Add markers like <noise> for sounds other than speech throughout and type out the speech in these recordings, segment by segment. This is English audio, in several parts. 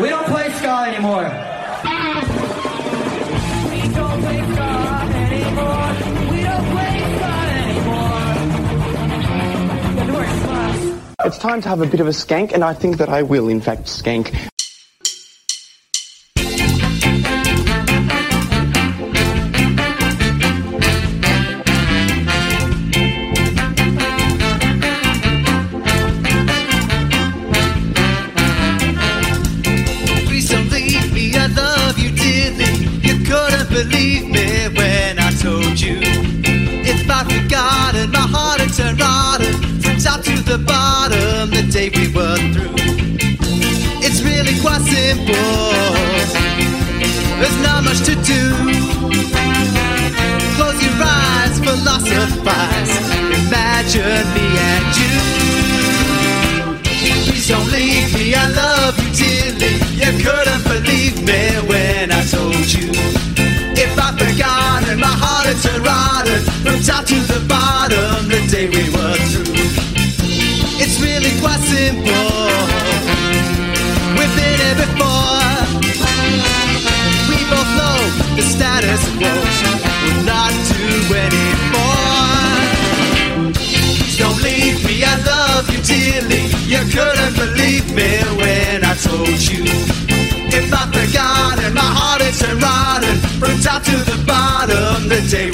We don't play ska anymore. We don't play ska anymore. We don't play ska anymore. It's time to have a bit of a skank, and I think that I will, in fact, skank. Top to the bottom the day we were through. It's really quite simple. We've been here before. We both know the status quo will not do anymore. Don't leave me, I love you dearly. You couldn't believe me when I told you. If I forgotten, my heart is a rotten from top to the bottom the day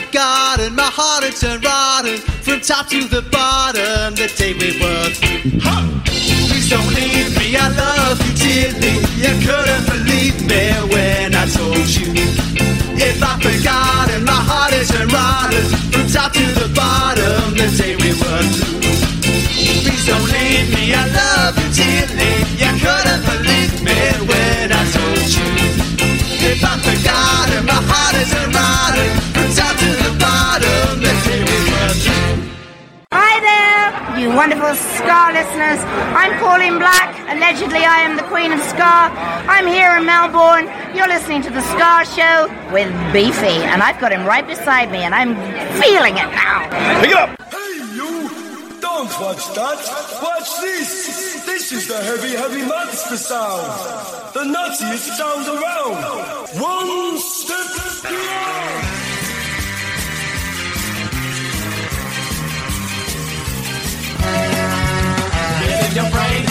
forgotten, my heart had turned rotten from top to the bottom the day we were through. Please don't leave me, I love you dearly. You couldn't believe me when I told you. If I'd forgotten, my heart had turned rotten from top to the bottom the day we were through. Please don't leave me, I love you dearly. You couldn't believe wonderful Ska listeners. I'm Pauline Black. Allegedly, I am the Queen of Ska. I'm here in Melbourne. You're listening to the Ska Show with Beefy, and I've got him right beside me, and I'm feeling it now. Pick it up. Hey, you! Don't watch that. Watch this. This is the heavy, heavy monster sound. The nuttiest sound around. One step beyond. Your brain.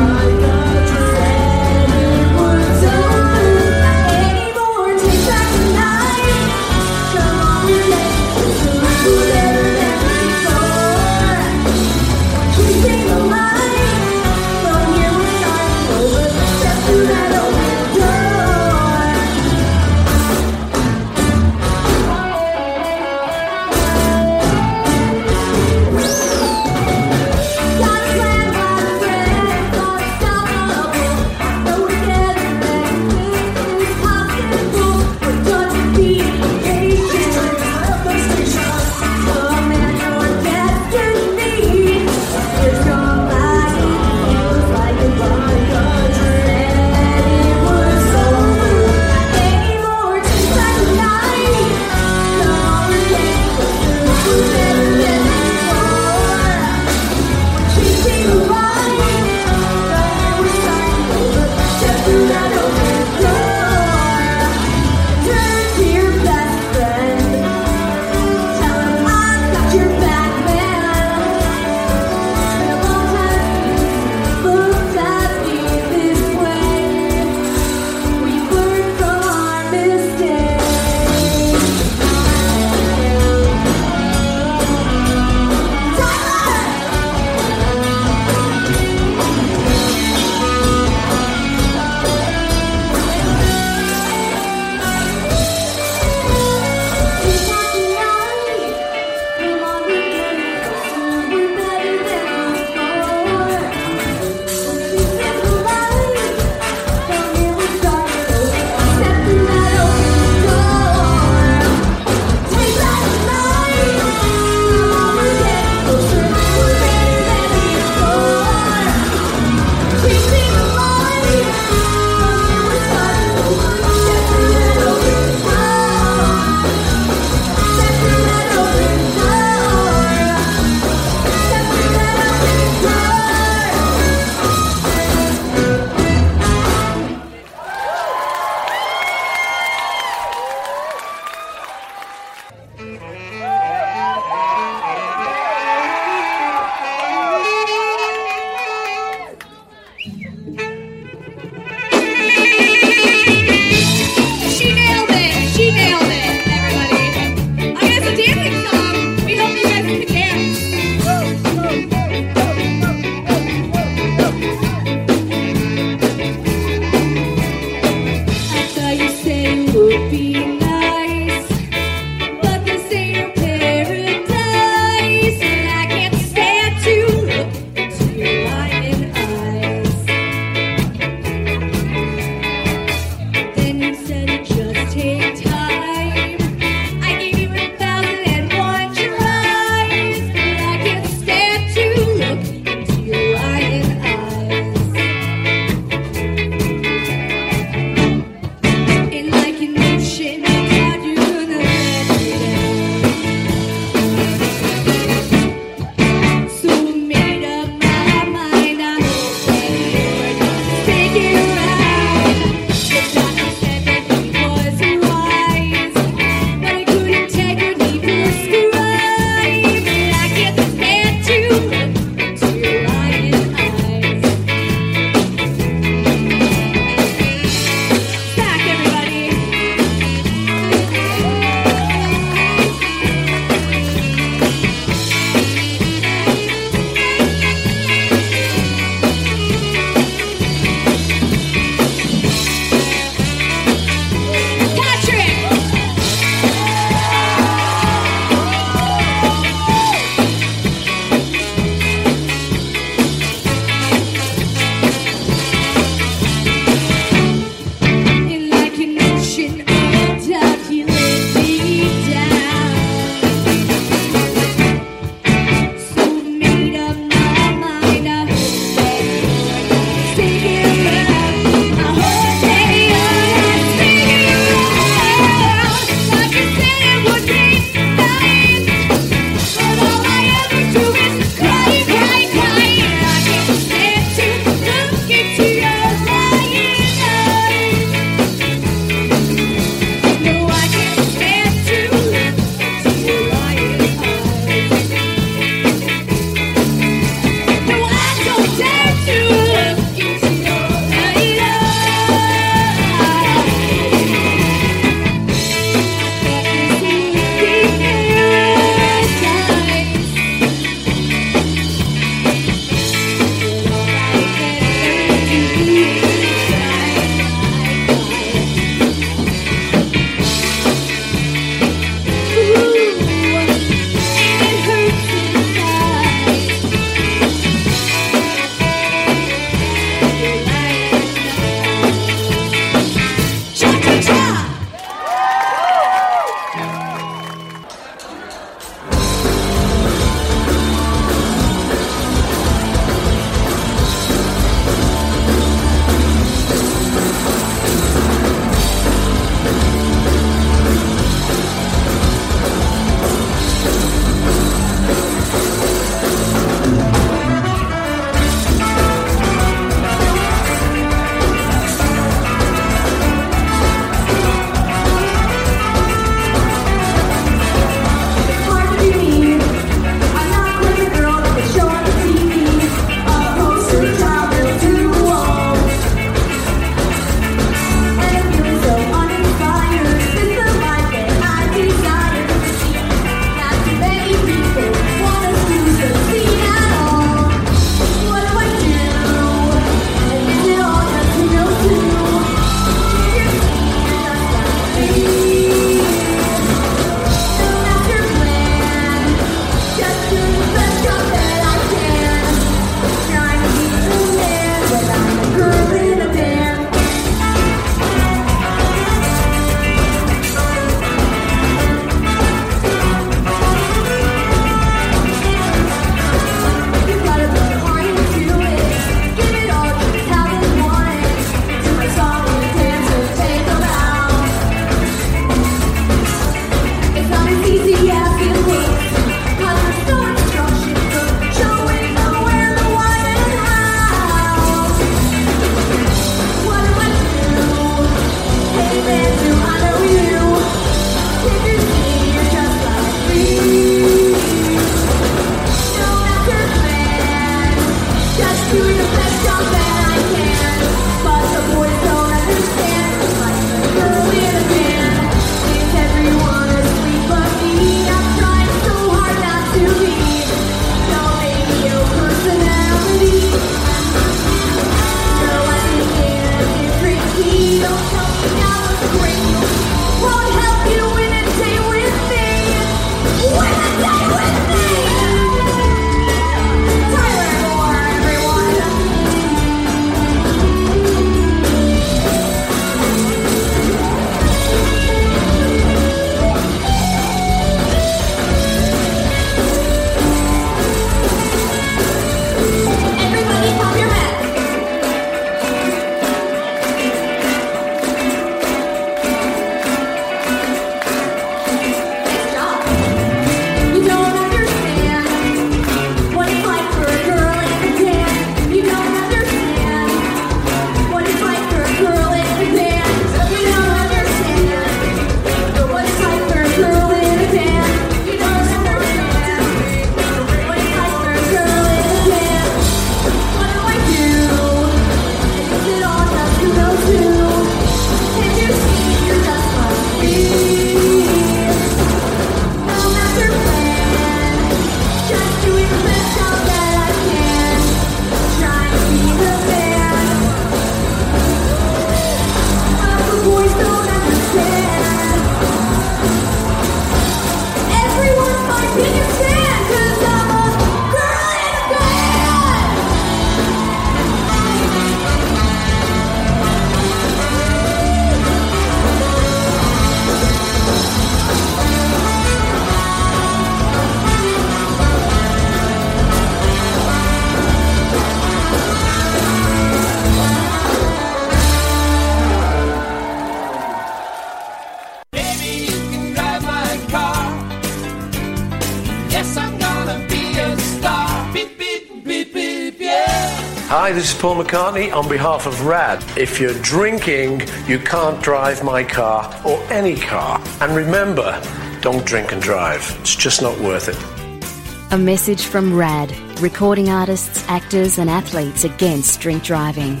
Paul McCartney on behalf of RAD. If you're drinking, you can't drive my car or any car. And remember, don't drink and drive. It's just not worth it. A message from RAD, recording artists, actors, and athletes against drink driving.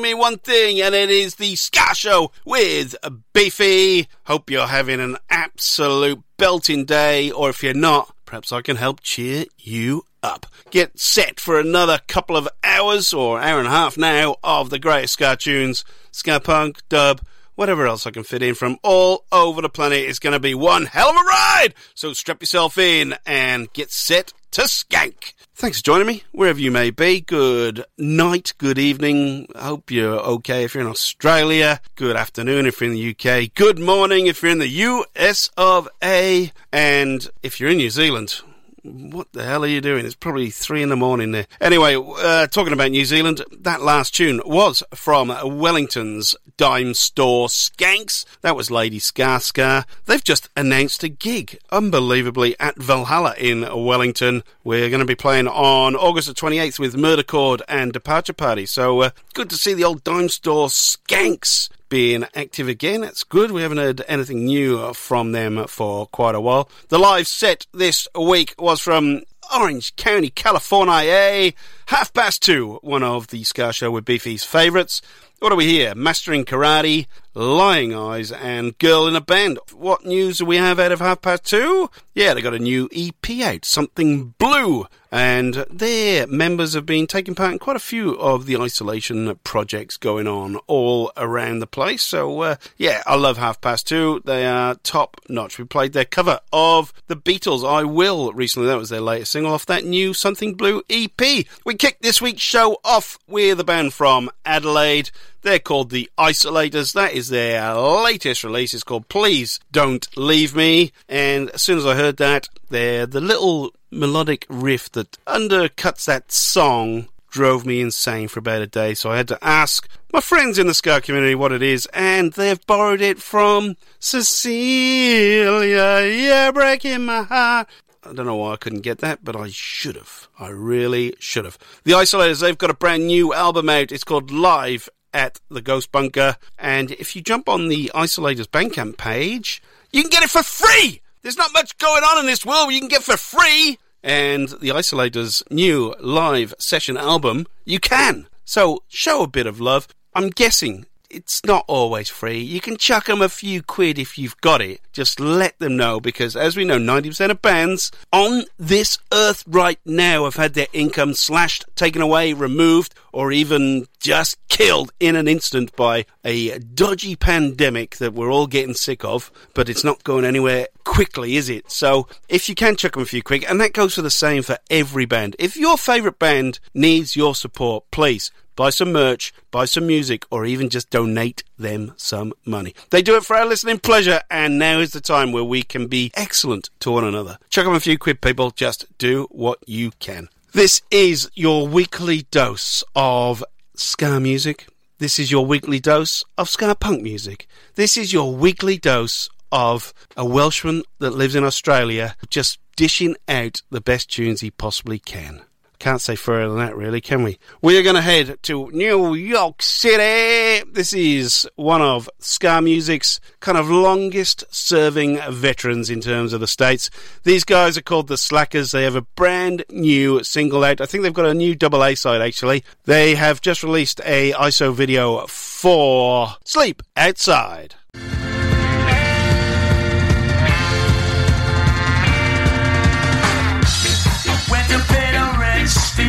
Mean one thing, and it is the Ska Show with Beefy. Hope you're having an absolute belting day, or if you're not, perhaps I can help cheer you up. Get set for another couple of hours, or hour and a half now, of the greatest ska tunes, ska punk, dub, whatever else I can fit in from all over the planet. It's going to be one hell of a ride! So strap yourself in and get set to skank. Thanks for joining me, wherever you may be. Good night, good evening. I hope you're okay if you're in Australia. Good afternoon if you're in the UK. Good morning if you're in the US of A. And if you're in New Zealand, what the hell are you doing? It's probably three in the morning there. Anyway, uh, talking about New Zealand, that last tune was from Wellington's Dimestore Skanks. That was Lady Ska Ska. They've just announced a gig, unbelievably, at Valhalla in Wellington. We're going to be playing on August the 28th with Murder Chord and Departure Party. So uh, good to see the old Dimestore Skanks being active again. It's good. We haven't heard anything new from them for quite a while. The live set this week was from Orange County, California. Half past two, one of the Ska Show with Beefy's favourites. What do we hear? Mastering Karate, Lying Eyes, and Girl in a Band. What news do we have out of half past two? Yeah, they got a new EP out, Something Blue, and their members have been taking part in quite a few of the isolation projects going on all around the place. So, uh, yeah, I love half past two. They are top notch. We played their cover of the Beatles, I Will, recently. That was their latest single off that new Something Blue EP. We kicked this week's show off with a band from Adelaide. They're called the Isolators. That is their latest release. It's called Please Don't Leave Me. And as soon as I heard that, they're the little melodic riff that undercuts that song drove me insane for about a day. So I had to ask my friends in the ska community what it is, and they've borrowed it from Cecilia. Yeah, breaking my heart. I don't know why I couldn't get that, but I should have. I really should have. The Isolators, they've got a brand new album out. It's called Live at the Ghost Bunker. And if you jump on the Isolators Bandcamp page, you can get it for free! There's not much going on in this world you can get for free! And the Isolators' new live session album, you can. So show a bit of love. I'm guessing it's not always free. You can chuck them a few quid if you've got it. Just let them know because, as we know, 90% of bands on this earth right now have had their income slashed, taken away, removed, or even just killed in an instant by a dodgy pandemic that we're all getting sick of. But it's not going anywhere quickly, is it? So, if you can chuck them a few quid, and that goes for the same for every band. If your favourite band needs your support, please buy some merch, buy some music, or even just donate them some money. They do it for our listening pleasure, and now is the time where we can be excellent to one another. Chuck them a few quid, people. Just do what you can. This is your weekly dose of ska music. This is your weekly dose of ska punk music. This is your weekly dose of a Welshman that lives in Australia just dishing out the best tunes he possibly can. Can't say further than that, really, can we? We are going to head to New York City. This is one of ska music's kind of longest serving veterans in terms of the States. These guys are called the Slackers. They have a brand new single out. I think they've got a new double A side, actually. They have just released a ISO video for Sleep Outside.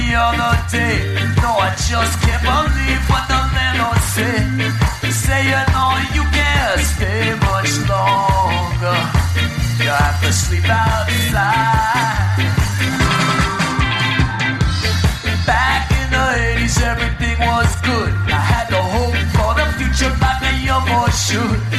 The other day. No, I just can't believe what the landlord said. Say you know you can't stay much longer. You have to sleep outside. Back in the 80s, everything was good. I had to hope for the future like a young boy should.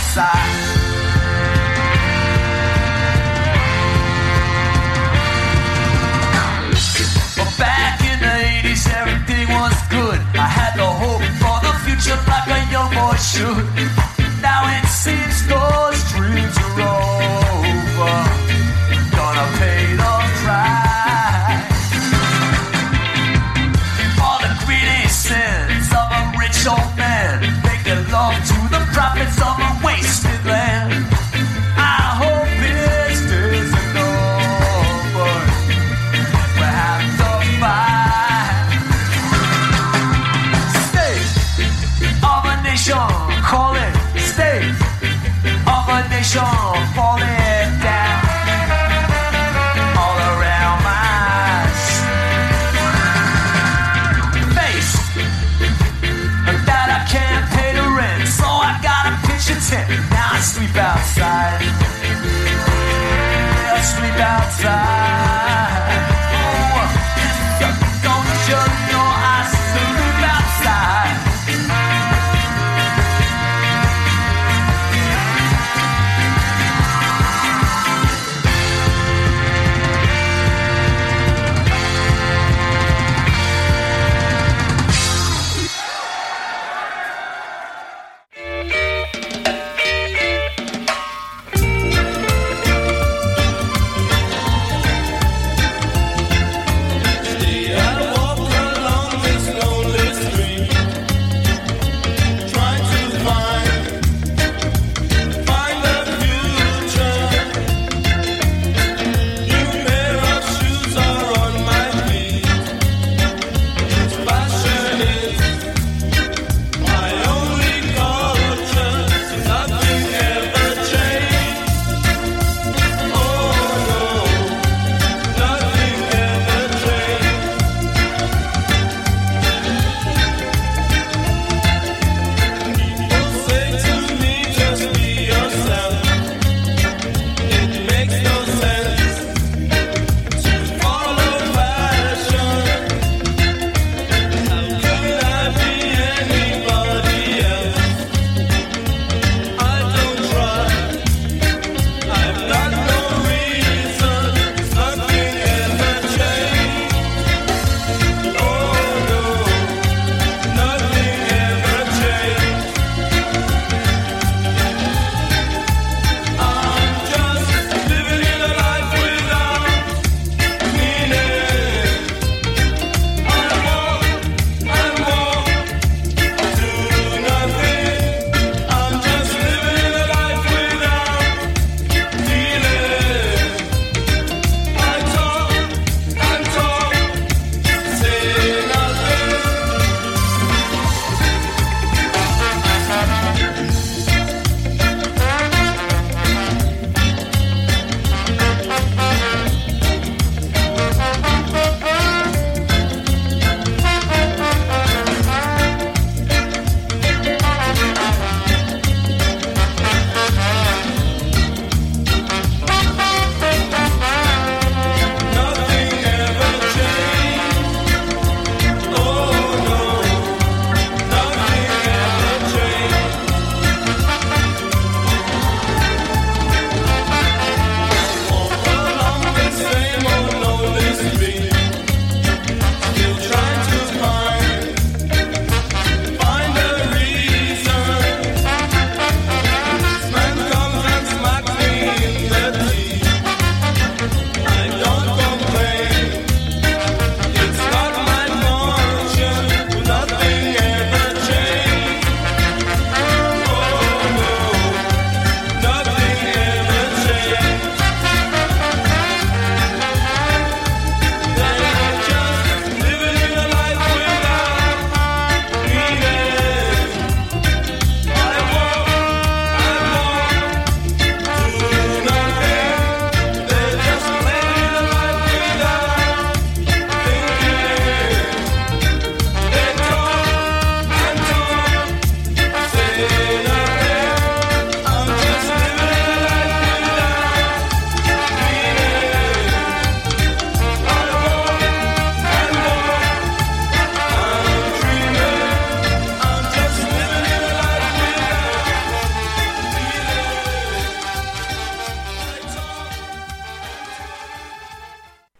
outside. back in the 80s, everything was good. I had the hope for the future, like a young boy should.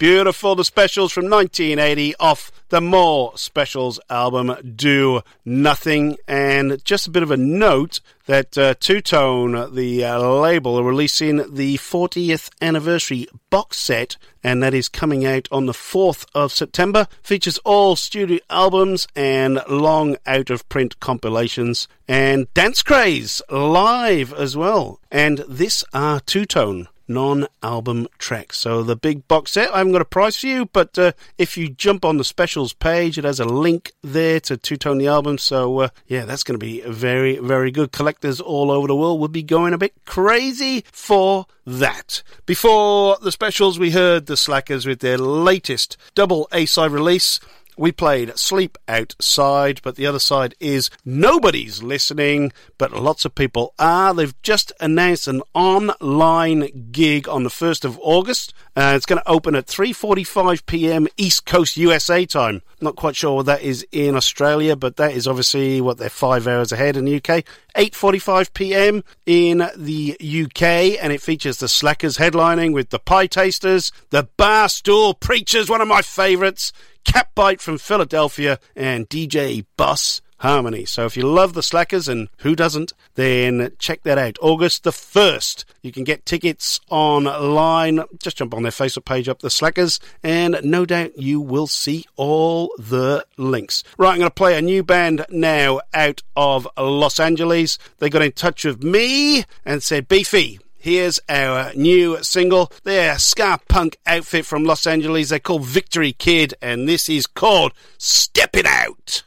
Beautiful. The specials from 1980 off the more specials album do nothing. And just a bit of a note that uh, Two Tone, the uh, label, are releasing the 40th anniversary box set, and that is coming out on the 4th of September. Features all studio albums and long out of print compilations, and Dance Craze live as well. And this are Two Tone non album tracks. So the big box set, I haven't got a price for you, but uh, if you jump on the specials page, it has a link there to Two Tone the album. So uh, yeah, that's going to be very, very good. Collectors all over the world will be going a bit crazy for that. Before the specials, we heard the Slackers with their latest double A side release. We played Sleep Outside, but the other side is Nobody's Listening, but lots of people are. They've just announced an online gig on the 1st of August. Uh, it's going to open at 3:45 p.m. East Coast USA time. Not quite sure what that is in Australia, but that is obviously what they're 5 hours ahead in the UK. 8:45 p.m. in the UK and it features the Slackers headlining with the Pietasters, the Barstool Preachers, one of my favorites. Catbite from Philadelphia, and DJ Bus Harmony. So if you love the Slackers, and who doesn't, then check that out. August the 1st. You can get tickets online. Just jump on their Facebook page up the Slackers, and no doubt you will see all the links. Right, I'm going to play a new band now out of Los Angeles. They got in touch with me and said, Beefy, Here's our new single. They're ska punk outfit from Los Angeles. They're called Victory Kid, and this is called Step It Out.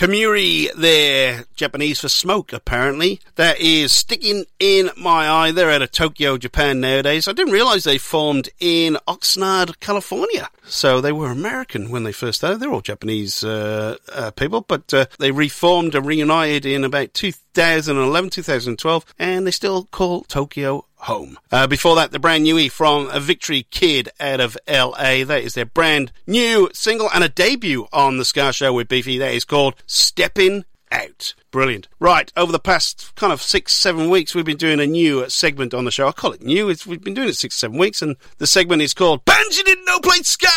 Kemuri there, Japanese for smoke, apparently. That is sticking in my eye. They're out of Tokyo, Japan nowadays. I didn't realize they formed in Oxnard, California. So they were American when they first started. They're all Japanese uh, uh, people, but uh, they reformed and reunited in about 2011, 2012, and they still call Tokyo home. Uh, before that, the brand newie from a Victory Kid out of LA. That is their brand new single and a debut on the Ska Show with Beefy. That is called Stepping Out. Brilliant. Right, over the past kind of six, seven weeks, we've been doing a new segment on the show. I call it new. It's, we've been doing it six, seven weeks, and the segment is called Bands Didn't Know Played Ska!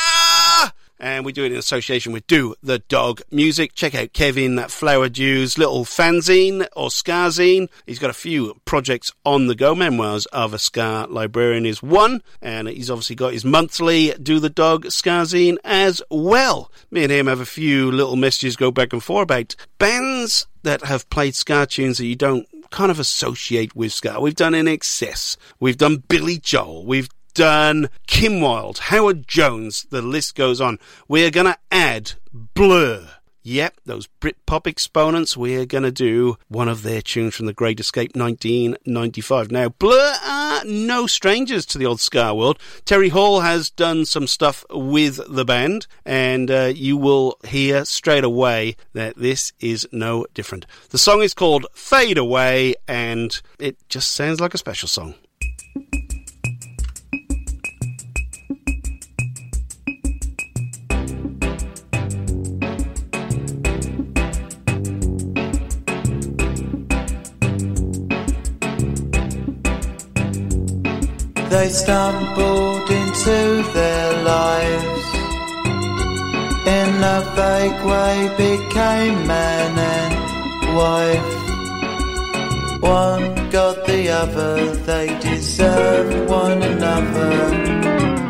And we do it in association with Do the Dog Music. Check out Kevin Flowerdew's little fanzine or Skazine. He's got a few projects on the go. Memoirs of a Ska Librarian is one, and he's obviously got his monthly Do the Dog Skazine as well. Me and him have a few little messages go back and forth about bands that have played Ska tunes that you don't kind of associate with Ska. We've done INXS, we've done Billy Joel, we've done Kim Wilde, Howard Jones, the list goes on. We are going to add Blur. Yep, those Britpop exponents, we're going to do one of their tunes from The Great Escape 1995. Now, Blur are no strangers to the old Ska world. Terry Hall has done some stuff with the band, and uh, you will hear straight away that this is no different. The song is called Fade Away, and it just sounds like a special song. Stumbled into their lives in a vague way, became man and wife. One got the other, they deserved one another.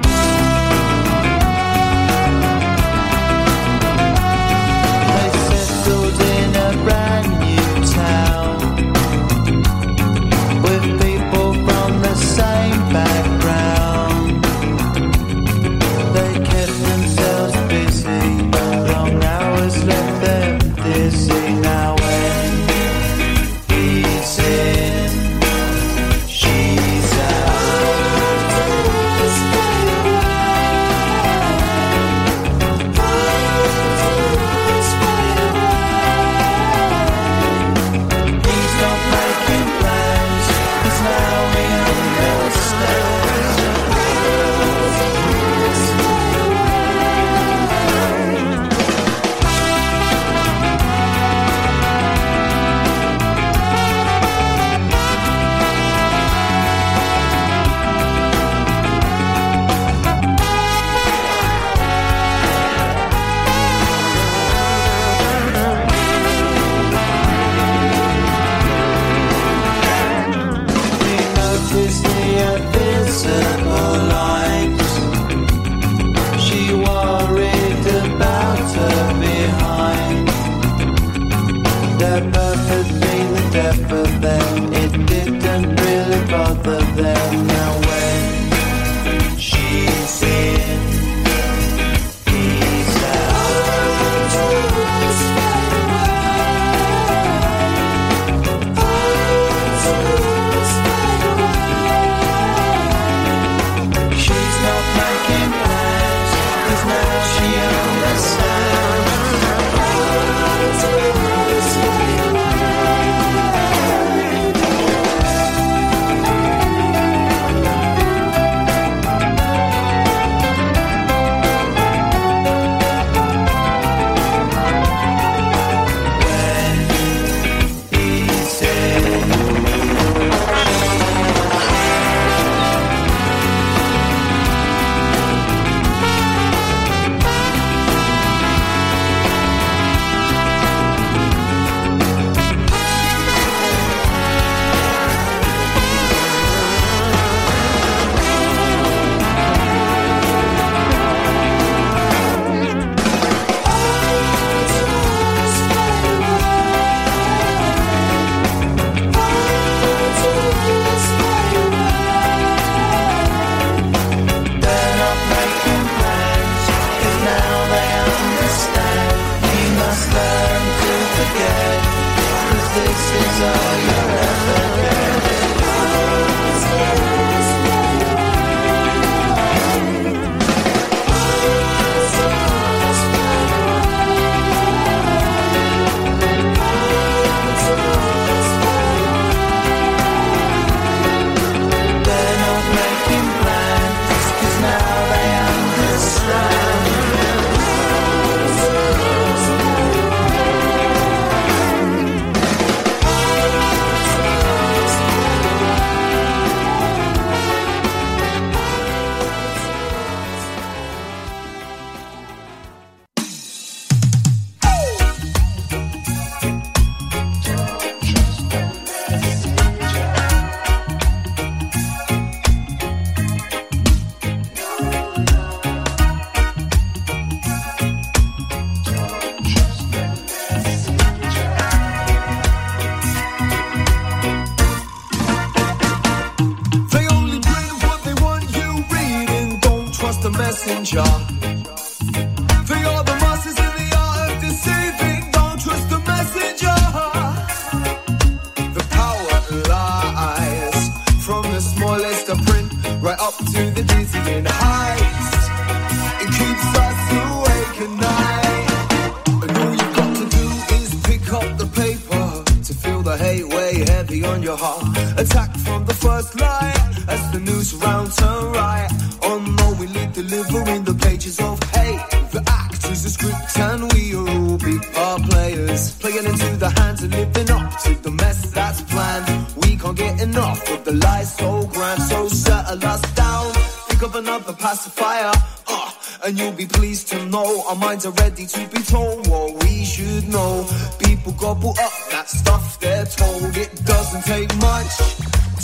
Another pacifier. Uh, and you'll be pleased to know our minds are ready to be told what we should know. People gobble up that stuff they're told. It doesn't take much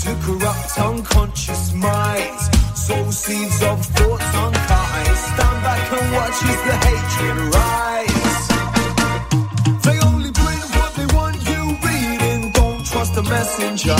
to corrupt unconscious minds. Sow seeds of thoughts unkind. Stand back and watch as the hatred rise. They only what they want you reading. Don't trust the messenger.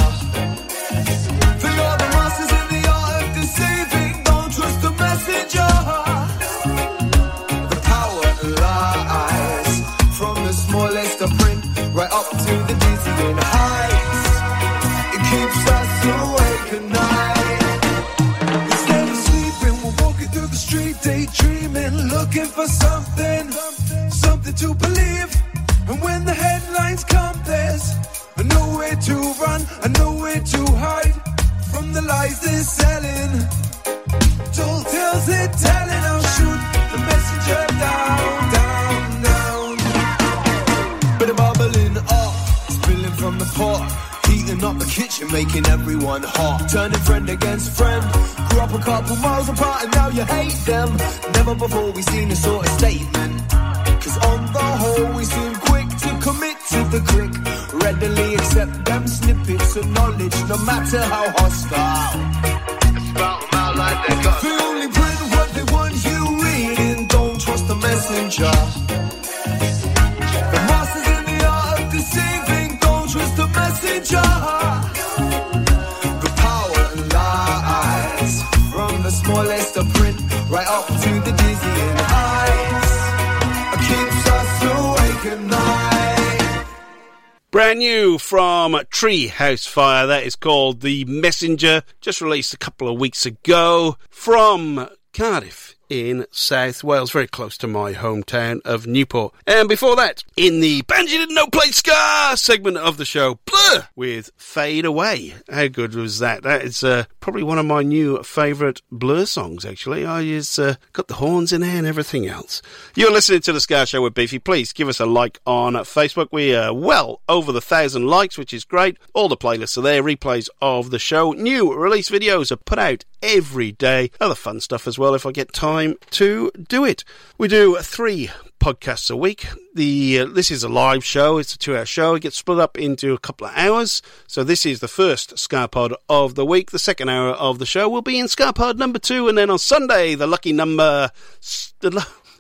Turning friend against friend. Grew up a couple miles apart and now you hate them. Never before we seen a sort of statement. Cause on the whole, we seem quick to commit to the click. Readily accept them snippets of knowledge, no matter how hostile. They got. They only print what they want you reading. Don't trust the messenger. The print right up to the heights. Keeps us awake at night. Brand new from Treehouse Fire. That is called The Messenger. Just released a couple of weeks ago from Cardiff in South Wales, very close to my hometown of Newport. And before that, in the Band You Didn't Know Played Ska segment of the show, Blur with Fade Away. How good was that? That is uh, probably one of my new favourite Blur songs, actually. I just uh, got the horns in there and everything else. You're listening to The Ska Show with Beefy. Please give us a like on Facebook. We are well over the thousand likes, which is great. All the playlists are there, replays of the show. New release videos are put out every day. Other fun stuff as well if I get time to do it. We do three podcasts a week. The uh, this is a live show. It's a two-hour show. It gets split up into a couple of hours. So this is the first Skapod of the week. The second hour of the show will be in Skapod number two, and then on Sunday, the lucky number.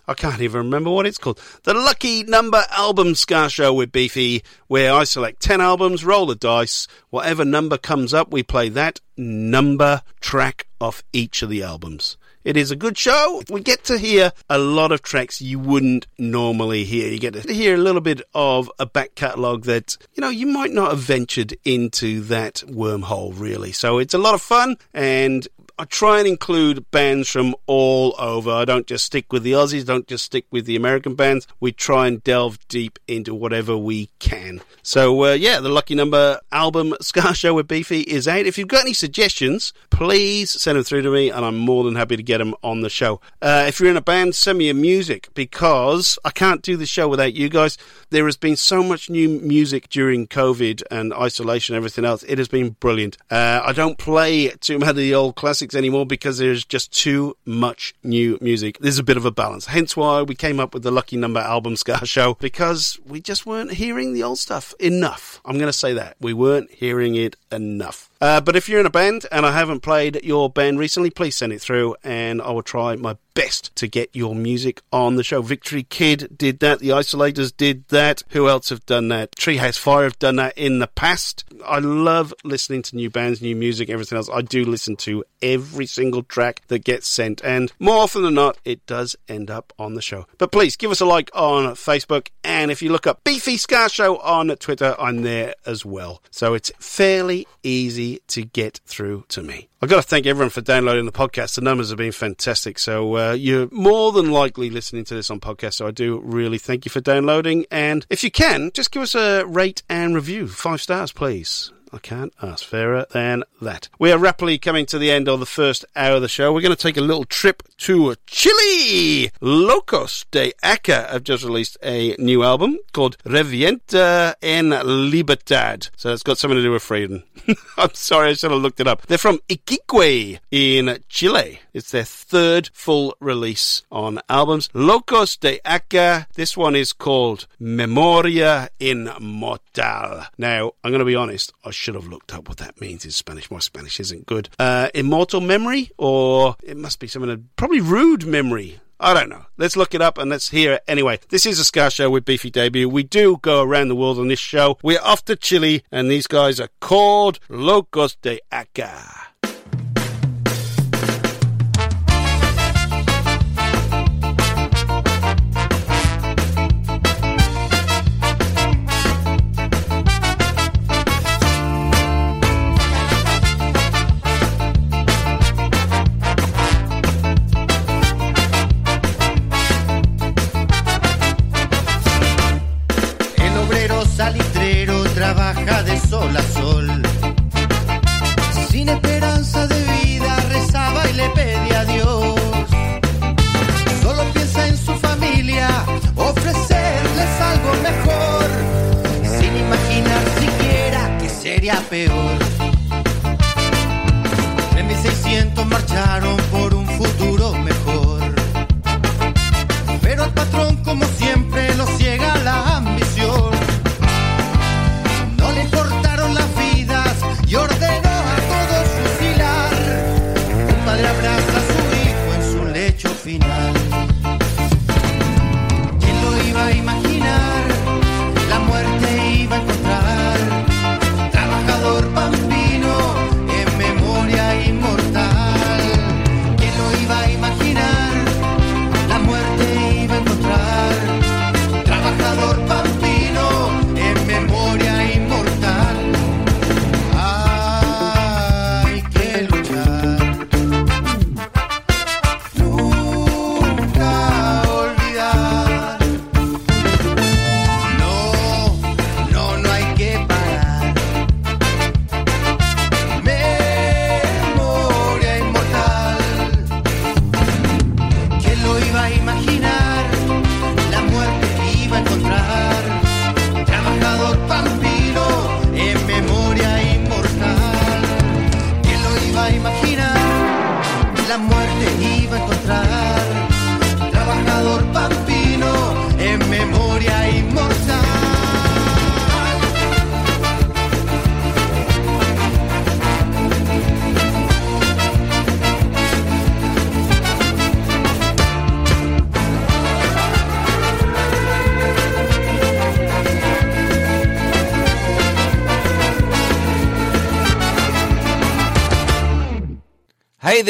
I can't even remember what it's called. The Lucky Number Album Ska Show with Beefy, where I select 10 albums, roll the dice, whatever number comes up, we play that number track off each of the albums. It is a good show. We get to hear a lot of tracks you wouldn't normally hear. You get to hear a little bit of a back catalogue that, you know, you might not have ventured into that wormhole really. So it's a lot of fun and I try and include bands from all over. I don't just stick with the Aussies, don't just stick with the American bands. We try and delve deep into whatever we can. So, uh, yeah, the Lucky Number album Ska Show with Beefy is out. If you've got any suggestions, please send them through to me and I'm more than happy to get them on the show. Uh, if you're in a band, send me your music because I can't do the show without you guys. There has been so much new music during COVID and isolation and everything else. It has been brilliant. Uh, I don't play too many of the old classics anymore because there's just too much new music. There's a bit of a balance. Hence why we came up with the Lucky Number album Ska Show because we just weren't hearing the old stuff enough. I'm going to say that. We weren't hearing it enough. Uh, but if you're in a band and I haven't played your band recently, please send it through and I will try my best to get your music on the show. Victory Kid did that. The Isolators did that. Who else have done that? Treehouse Fire have done that in the past. I love listening to new bands, new music, everything else. I do listen to every single track that gets sent, and more often than not, it does end up on the show. But please give us a like on Facebook, and if you look up Beefy Ska Show on Twitter, I'm there as well. So it's fairly easy to get through to me. I've got to thank everyone for downloading the podcast. The numbers have been fantastic. So uh, you're more than likely listening to this on podcast. So I do really thank you for downloading. And if you can, just give us a rate and review. Five stars, please. I can't ask fairer than that. We are rapidly coming to the end of the first hour of the show. We're going to take a little trip to Chile. Lokos de Aka have just released a new album called Revienta en Libertad. So it's got something to do with freedom. <laughs> I'm sorry, I should have looked it up. They're from Iquique in Chile. It's their third full release on albums. Lokos de Aka. This one is called Memoria Inmortal. Now, I'm going to be honest, I should have looked up what that means in Spanish. My Spanish isn't good. Uh, immortal memory, or it must be something, probably rude memory. I don't know. Let's look it up and let's hear it. Anyway, this is a Ska Show with Beefy Debut. We do go around the world on this show. We're off to Chile, and these guys are called Lokos de Aka. Peor. En 1600 marcharon por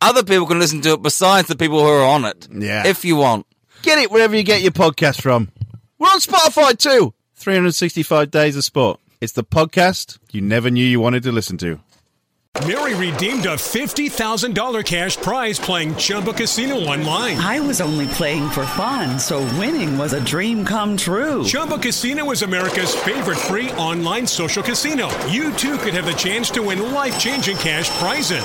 other people can listen to it besides the people who are on it. Yeah. If you want. Get it wherever you get your podcast from. We're on Spotify too. 365 Days of Sport. It's the podcast you never knew you wanted to listen to. Mary redeemed a $50,000 cash prize playing Chumba Casino online. I was only playing for fun, so winning was a dream come true. Chumba Casino is America's favorite free online social casino. You too could have the chance to win life changing cash prizes.